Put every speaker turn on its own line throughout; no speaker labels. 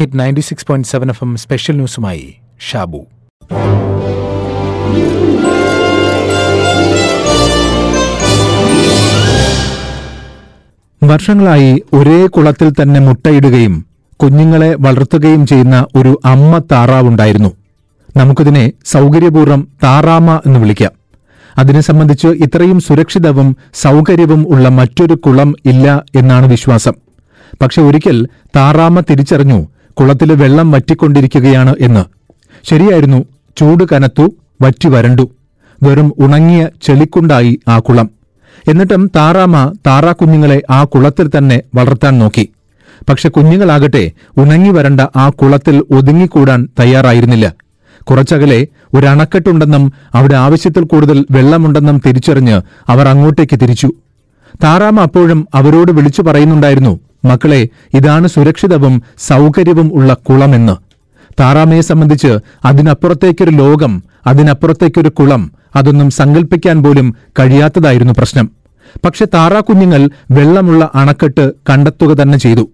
Hit ninety six point seven FM M special ന്യൂസുമായി ഷാബു.
വർഷങ്ങളായി ഒരേ കുളത്തിൽ തന്നെ മുട്ടയിടുകയും കുഞ്ഞുങ്ങളെ വളർത്തുകയും ചെയ്യുന്ന ഒരു അമ്മ താറാവുണ്ടായിരുന്നു. നമുക്കിതിനെ സൗകര്യപൂർവം താറാമ എന്ന് വിളിക്കാം. അതിനെ സംബന്ധിച്ച് ഇത്രയും സുരക്ഷിതവും സൗകര്യവും ഉള്ള മറ്റൊരു കുളം ഇല്ല എന്നാണ് വിശ്വാസം. പക്ഷെ ഒരിക്കൽ താറാമ തിരിച്ചറിഞ്ഞു കുളത്തിലെ വെള്ളം വറ്റിക്കൊണ്ടിരിക്കുകയാണ് എന്ന്. ശരിയായിരുന്നു ചൂട് കനത്തു വറ്റി വരണ്ടു. വെറും ഉണങ്ങിയ ചെളിക്കുണ്ടായി ആ കുളം. എന്നിട്ടും താറാമ താറാക്കുഞ്ഞുങ്ങളെ ആ കുളത്തിൽ തന്നെ വളർത്താൻ നോക്കി. പക്ഷെ കുഞ്ഞുങ്ങളാകട്ടെ ഉണങ്ങി വരണ്ട ആ കുളത്തിൽ ഒതുങ്ങിക്കൂടാൻ തയ്യാറായിരുന്നില്ല. കുറച്ചകലെ ഒരണക്കെട്ടുണ്ടെന്നും അവിടെ ആവശ്യത്തിൽ കൂടുതൽ വെള്ളമുണ്ടെന്നും തിരിച്ചറിഞ്ഞ് അവർ അങ്ങോട്ടേക്ക് തിരിച്ചു. താറാമ അപ്പോഴും അവരോട് വിളിച്ചു പറയുന്നുണ്ടായിരുന്നു മക്കളെ ഇതാണ് സുരക്ഷിതവും സൗകര്യവും ഉള്ള കുളമെന്ന്. താറാമയെ സംബന്ധിച്ച് അതിനപ്പുറത്തേക്കൊരു ലോകം അതിനപ്പുറത്തേക്കൊരു കുളം അതൊന്നും സങ്കല്പിക്കാൻ പോലും കഴിയാത്തതായിരുന്നു പ്രശ്നം. പക്ഷെ താറാക്കുഞ്ഞുങ്ങൾ വെള്ളമുള്ള അണക്കെട്ട് കണ്ടെത്തുക തന്നെ ചെയ്തു.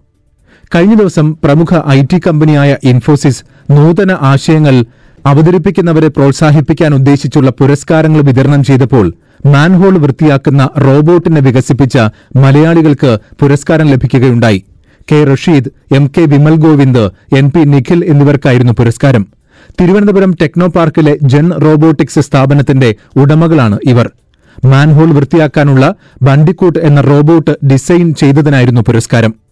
കഴിഞ്ഞ ദിവസം പ്രമുഖ ഐ ടി കമ്പനിയായ ഇൻഫോസിസ് നൂതന ആശയങ്ങൾ അവതരിപ്പിക്കുന്നവരെ പ്രോത്സാഹിപ്പിക്കാൻ ഉദ്ദേശിച്ചുള്ള പുരസ്കാരങ്ങൾ വിതരണം ചെയ്തപ്പോൾ മാൻഹോൾ വൃത്തിയാക്കുന്ന റോബോട്ടിനെ വികസിപ്പിച്ച മലയാളികൾക്ക് പുരസ്കാരം ലഭിക്കുകയുണ്ടായി. K Rasheed M K Vimal Govind N P Nikhil എന്നിവർക്കായിരുന്നു പുരസ്കാരം. തിരുവനന്തപുരം ടെക്നോ പാർക്കിലെ ജെൻ റോബോട്ടിക്സ് സ്ഥാപനത്തിന്റെ ഉടമകളാണ് ഇവർ. മാൻഹോൾ വൃത്തിയാക്കാനുള്ള ബണ്ടിക്കൂട്ട് എന്ന റോബോട്ട് ഡിസൈൻ ചെയ്തതിനായിരുന്നു പുരസ്കാരം.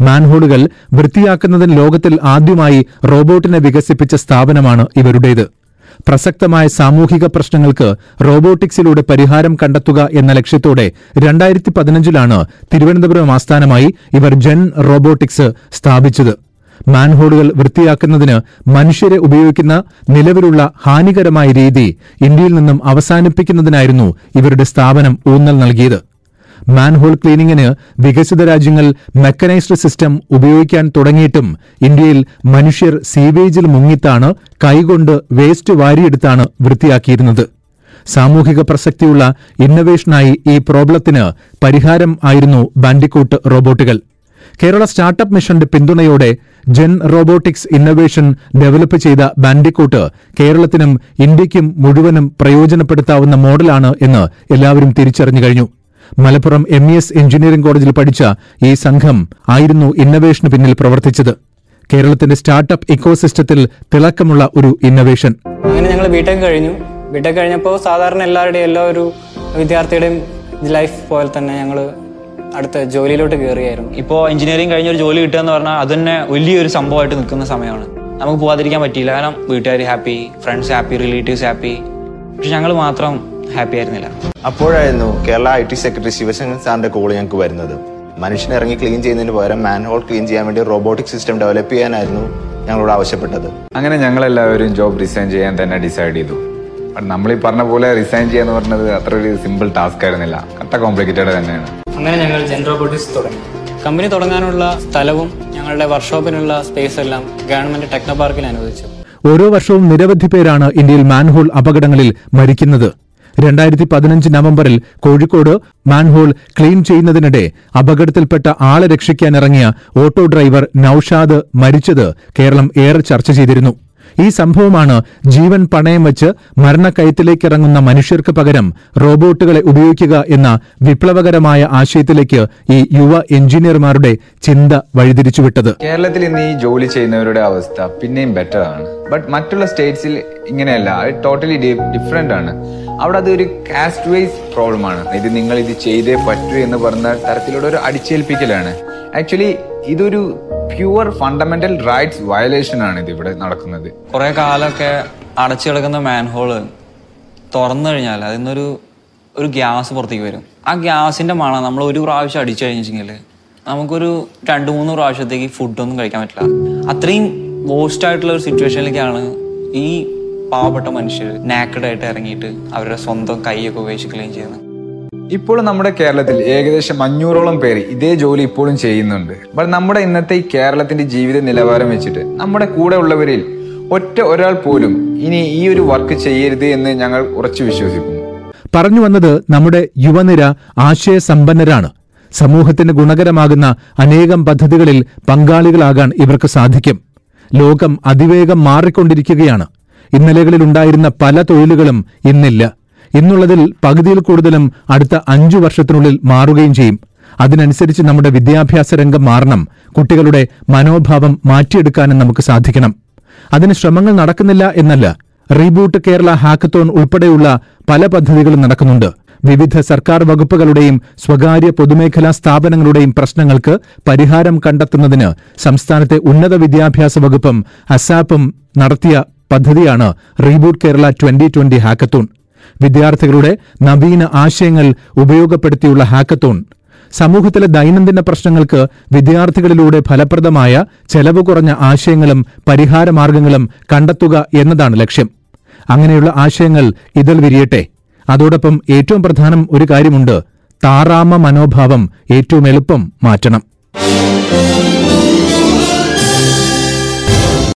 മാൻഹോളുകൾ വൃത്തിയാക്കുന്നതിന് ലോകത്തിൽ ആദ്യമായി റോബോട്ടിനെ വികസിപ്പിച്ച സ്ഥാപനമാണ് ഇവരുടേത്. പ്രസക്തമായ സാമൂഹിക പ്രശ്നങ്ങൾക്ക് റോബോട്ടിക്സിലൂടെ പരിഹാരം കണ്ടെത്തുക എന്ന ലക്ഷ്യത്തോടെ രണ്ടായിരത്തി പതിനഞ്ചിലാണ് തിരുവനന്തപുരം ആസ്ഥാനമായി ഇവർ ജെൻ റോബോട്ടിക്സ് സ്ഥാപിച്ചത്. മാൻഹോളുകൾ വൃത്തിയാക്കുന്നതിന് മനുഷ്യരെ ഉപയോഗിക്കുന്ന നിലവിലുള്ള ഹാനികരമായ രീതി ഇന്ത്യയിൽ നിന്നും അവസാനിപ്പിക്കുന്നതിനായിരുന്നു ഇവരുടെ സ്ഥാപനം ഊന്നൽ നൽകിയത്. മാൻഹോൾ ക്ലീനിങ്ങിന് വികസിത രാജ്യങ്ങൾ മെക്കനൈസ്ഡ് സിസ്റ്റം ഉപയോഗിക്കാൻ തുടങ്ങിയിട്ടും ഇന്ത്യയിൽ മനുഷ്യർ സീവേജിൽ മുങ്ങിത്താണ് കൈകൊണ്ട് വേസ്റ്റ് വാരിയെടുത്താണ് വൃത്തിയാക്കിയിരുന്നത്. സാമൂഹിക പ്രസക്തിയുള്ള ഇന്നവേഷനായി ഈ പ്രോബ്ലത്തിന് പരിഹാരം ആയിരുന്നു ബാൻഡിക്കൂട്ട് റോബോട്ടുകൾ. കേരള സ്റ്റാർട്ടപ്പ് മിഷന്റെ പിന്തുണയോടെ ജെൻ റോബോട്ടിക്സ് ഇന്നവേഷൻ ഡെവലപ്പ് ചെയ്ത ബാൻഡിക്കൂട്ട് കേരളത്തിനും ഇന്ത്യയ്ക്കും മുഴുവനും പ്രയോജനപ്പെടുത്താവുന്ന മോഡലാണ് എന്ന് എല്ലാവരും തിരിച്ചറിഞ്ഞു കഴിഞ്ഞു. Malappuram M E S engineering കോളേജിൽ പഠിച്ച ഈ സംഘം ആയിരുന്നു ഇന്നവേഷന് പിന്നിൽ പ്രവർത്തിച്ചത്. കേരളത്തിന്റെ സ്റ്റാർട്ടപ്പ് ഇക്കോസിസ്റ്റത്തിൽ തിളക്കമുള്ള ഒരു ഇന്നവേഷൻ
അങ്ങനെ ഞങ്ങൾ ബിടെക് കഴിഞ്ഞു. ബിടെക് കഴിഞ്ഞപ്പോൾ സാധാരണ എല്ലാവരുടെയും എല്ലാ ഒരു വിദ്യാർത്ഥിയുടെയും ലൈഫ് പോലെ തന്നെ ഞങ്ങൾ അടുത്ത ജോലിയിലോട്ട് കയറിയായിരുന്നു
ഇപ്പോൾ എഞ്ചിനീയറിംഗ് കഴിഞ്ഞ ഒരു ജോലി കിട്ടുക എന്ന് പറഞ്ഞാൽ അത് തന്നെ വലിയൊരു സംഭവമായിട്ട് നിൽക്കുന്ന സമയമാണ്. നമുക്ക് പോകാതിരിക്കാൻ പറ്റിയില്ല. കാരണം വീട്ടുകാർ happy friends happy relatives happy പക്ഷെ ഞങ്ങൾ മാത്രം ഹാപ്പി ആയിരുന്നില്ല.
അപ്പോഴായിരുന്നു Kerala I T secretary Sivasankar സാറിന്റെ കോൾ ഞങ്ങൾക്ക് വരുന്നത്. മനുഷ്യനെ ഇറങ്ങി ക്ലീൻ ചെയ്യുന്നതിന് പകരം മാൻഹോൾ ക്ലീൻ ചെയ്യാൻ വേണ്ടി റോബോട്ടിക് സിസ്റ്റം ഡെവലപ്പ് ചെയ്യാനായിരുന്നു ഞങ്ങളോട് ആവശ്യപ്പെട്ടത്.
അങ്ങനെ ഞങ്ങൾ എല്ലാവരും ജോബ് റിസൈൻ ചെയ്യാൻ തന്നെ ഡിസൈഡ് ചെയ്തു. നമ്മൾ ഈ പറഞ്ഞ പോലെ റിസൈൻ ചെയ്യാന്ന് പറഞ്ഞത് അത്ര ഒരു സിമ്പിൾ ടാസ്ക് ആയിരുന്നില്ല. കട്ട കോംപ്ലിക്കേറ്റഡ് തന്നെയാണ്.
അങ്ങനെ ഞങ്ങൾ ജെൻ റോബോട്ടിക്സ് തുടങ്ങി. കമ്പനി തുടങ്ങാനുള്ള സ്ഥലവും ഞങ്ങളുടെ വർക്ക്ഷോപ്പിനുള്ള സ്പേസ് എല്ലാം ഗവൺമെന്റ് ടെക്നോ പാർക്കിൽ അനുവദിച്ചു.
ഓരോ വർഷവും നിരവധി പേരാണ് ഇന്ത്യയിൽ മാൻഹോൾ അപകടങ്ങളിൽ മരിക്കുന്നത്. രണ്ടായിരത്തി പതിനഞ്ച് നവംബറിൽ കോഴിക്കോട് മാൻഹോൾ ക്ലീൻ ചെയ്യുന്നതിനിടെ അപകടത്തിൽപ്പെട്ട ആളെ രക്ഷിക്കാനിറങ്ങിയ ഓട്ടോ ഡ്രൈവർ നൌഷാദ് മരിച്ചത് കേരളം ഏറെ ചർച്ച ചെയ്തിരുന്നു. ഈ സംഭവമാണ് ജീവൻ പണയം വെച്ച് മരണക്കയത്തിലേക്കിറങ്ങുന്ന മനുഷ്യർക്ക് പകരം റോബോട്ടുകളെ ഉപയോഗിക്കുക എന്ന വിപ്ലവകരമായ ആശയത്തിലേക്ക് ഈ യുവ എഞ്ചിനീയർമാരുടെ ചിന്ത വഴിതിരിച്ചുവിട്ടത്.
കേരളത്തിൽ ഇന്ന് ഈ ജോലി ചെയ്യുന്നവരുടെ അവസ്ഥ പിന്നെയും ബെറ്റർ ആണ്. ബട്ട് മറ്റുള്ള സ്റ്റേറ്റ്സിൽ ഇങ്ങനെയല്ല. ടോട്ടലി ഡിഫറെന്റ് ആണ്. അവിടെ അതൊരു കാസ്റ്റ് വൈസ് പ്രോബ്ലം ആണ്. ഇത് നിങ്ങൾ ഇത് ചെയ്തേ പറ്റൂ എന്ന് പറഞ്ഞ തരത്തിലുള്ള ഒരു അടിച്ചേൽപ്പിക്കലാണ്. ആക്ച്വലി ഇതൊരു പ്യുവർ ഫണ്ടമെന്റൽ റൈറ്റ്സ് വയലേഷൻ ആണ് ഇത് ഇവിടെ നടക്കുന്നത്.
കുറെ കാലമൊക്കെ അടച്ചു കിടക്കുന്ന മാൻഹോൾ തുറന്നു കഴിഞ്ഞാൽ അതിൽ നിന്നൊരു ഒരു ഗ്യാസ് പുറത്തേക്ക് വരും. ആ ഗ്യാസിന്റെ മണം നമ്മൾ ഒരു പ്രാവശ്യം അടിച്ചു കഴിഞ്ഞിട്ടുണ്ടെങ്കിൽ നമുക്കൊരു രണ്ട് മൂന്ന് പ്രാവശ്യത്തേക്ക് ഫുഡൊന്നും കഴിക്കാൻ പറ്റില്ല. അത്രയും വേസ്റ്റ് ആയിട്ടുള്ള ഒരു സിറ്റുവേഷനിലേക്കാണ് ഈ പാവപ്പെട്ട മനുഷ്യർ നാക്കഡായിട്ട് ഇറങ്ങിയിട്ട് അവരുടെ സ്വന്തം കൈയൊക്കെ ഉപയോഗിച്ച് ക്ലീൻ ചെയ്യുന്നത്
ഇപ്പോൾ നമ്മുടെ കേരളത്തിൽ ഏകദേശം അഞ്ഞൂറോളം പേര് ഇതേ ജോലി ഇപ്പോഴും ചെയ്യുന്നുണ്ട്. ബട്ട് നമ്മുടെ ഇന്നത്തെ ഈ കേരളത്തിന്റെ ജീവിത നിലവാരം വെച്ചിട്ട് നമ്മുടെ കൂടെ ഉള്ളവരിൽ ഒറ്റ ഒരാൾ പോലും ഇനി ഈ ഒരു വർക്ക് ചെയ്യരുത് എന്ന് ഞങ്ങൾ ഉറച്ചു വിശ്വസിക്കുന്നു.
പറഞ്ഞു വന്നത് നമ്മുടെ യുവനിര ആശയസമ്പന്നരാണ് സമൂഹത്തിന് ഗുണകരമാകുന്ന അനേകം പദ്ധതികളിൽ പങ്കാളികളാകാൻ ഇവർക്ക് സാധിക്കും. ലോകം അതിവേഗം മാറിക്കൊണ്ടിരിക്കുകയാണ്. ഇന്നലകളിലുണ്ടായിരുന്ന പല തൊഴിലുകളും ഇന്നില്ല. ഇന്നുള്ളതിൽ പകുതിയിൽ കൂടുതലും അടുത്ത അഞ്ചു വർഷത്തിനുള്ളിൽ മാറുകയും ചെയ്യും. അതിനനുസരിച്ച് നമ്മുടെ വിദ്യാഭ്യാസ രംഗം മാറണം. കുട്ടികളുടെ മനോഭാവം മാറ്റിയെടുക്കാനും നമുക്ക് സാധിക്കണം. അതിന് ശ്രമങ്ങൾ നടക്കുന്നില്ല എന്നല്ല റീബൂട്ട് കേരള ഹാക്കത്തോൺ ഉൾപ്പെടെയുള്ള പല പദ്ധതികളും നടക്കുന്നുണ്ട്. വിവിധ സർക്കാർ വകുപ്പുകളുടെയും സ്വകാര്യ പൊതുമേഖലാ സ്ഥാപനങ്ങളുടെയും പ്രശ്നങ്ങൾക്ക് പരിഹാരം കണ്ടെത്തുന്നതിന് സംസ്ഥാനത്തെ ഉന്നത വിദ്യാഭ്യാസ വകുപ്പും അസാപ്പും നടത്തിയ പദ്ധതിയാണ് reboot Kerala twenty twenty hackathon വിദ്യാർത്ഥികളുടെ നവീന ആശയങ്ങൾ ഉപയോഗപ്പെടുത്തിയുള്ള ഹാക്കത്തോൺ സമൂഹത്തിലെ ദൈനംദിന പ്രശ്നങ്ങൾക്ക് വിദ്യാർത്ഥികളിലൂടെ ഫലപ്രദമായ ചെലവ് കുറഞ്ഞ ആശയങ്ങളും പരിഹാരമാർഗങ്ങളും കണ്ടെത്തുക എന്നതാണ് ലക്ഷ്യം. അങ്ങനെയുള്ള ആശയങ്ങൾ ഇതിൽ വിരിയട്ടെ. അതോടൊപ്പം ഏറ്റവും പ്രധാനം ഒരു കാര്യമുണ്ട് താറാമ മനോഭാവം ഏറ്റവും എളുപ്പം മാറ്റണം.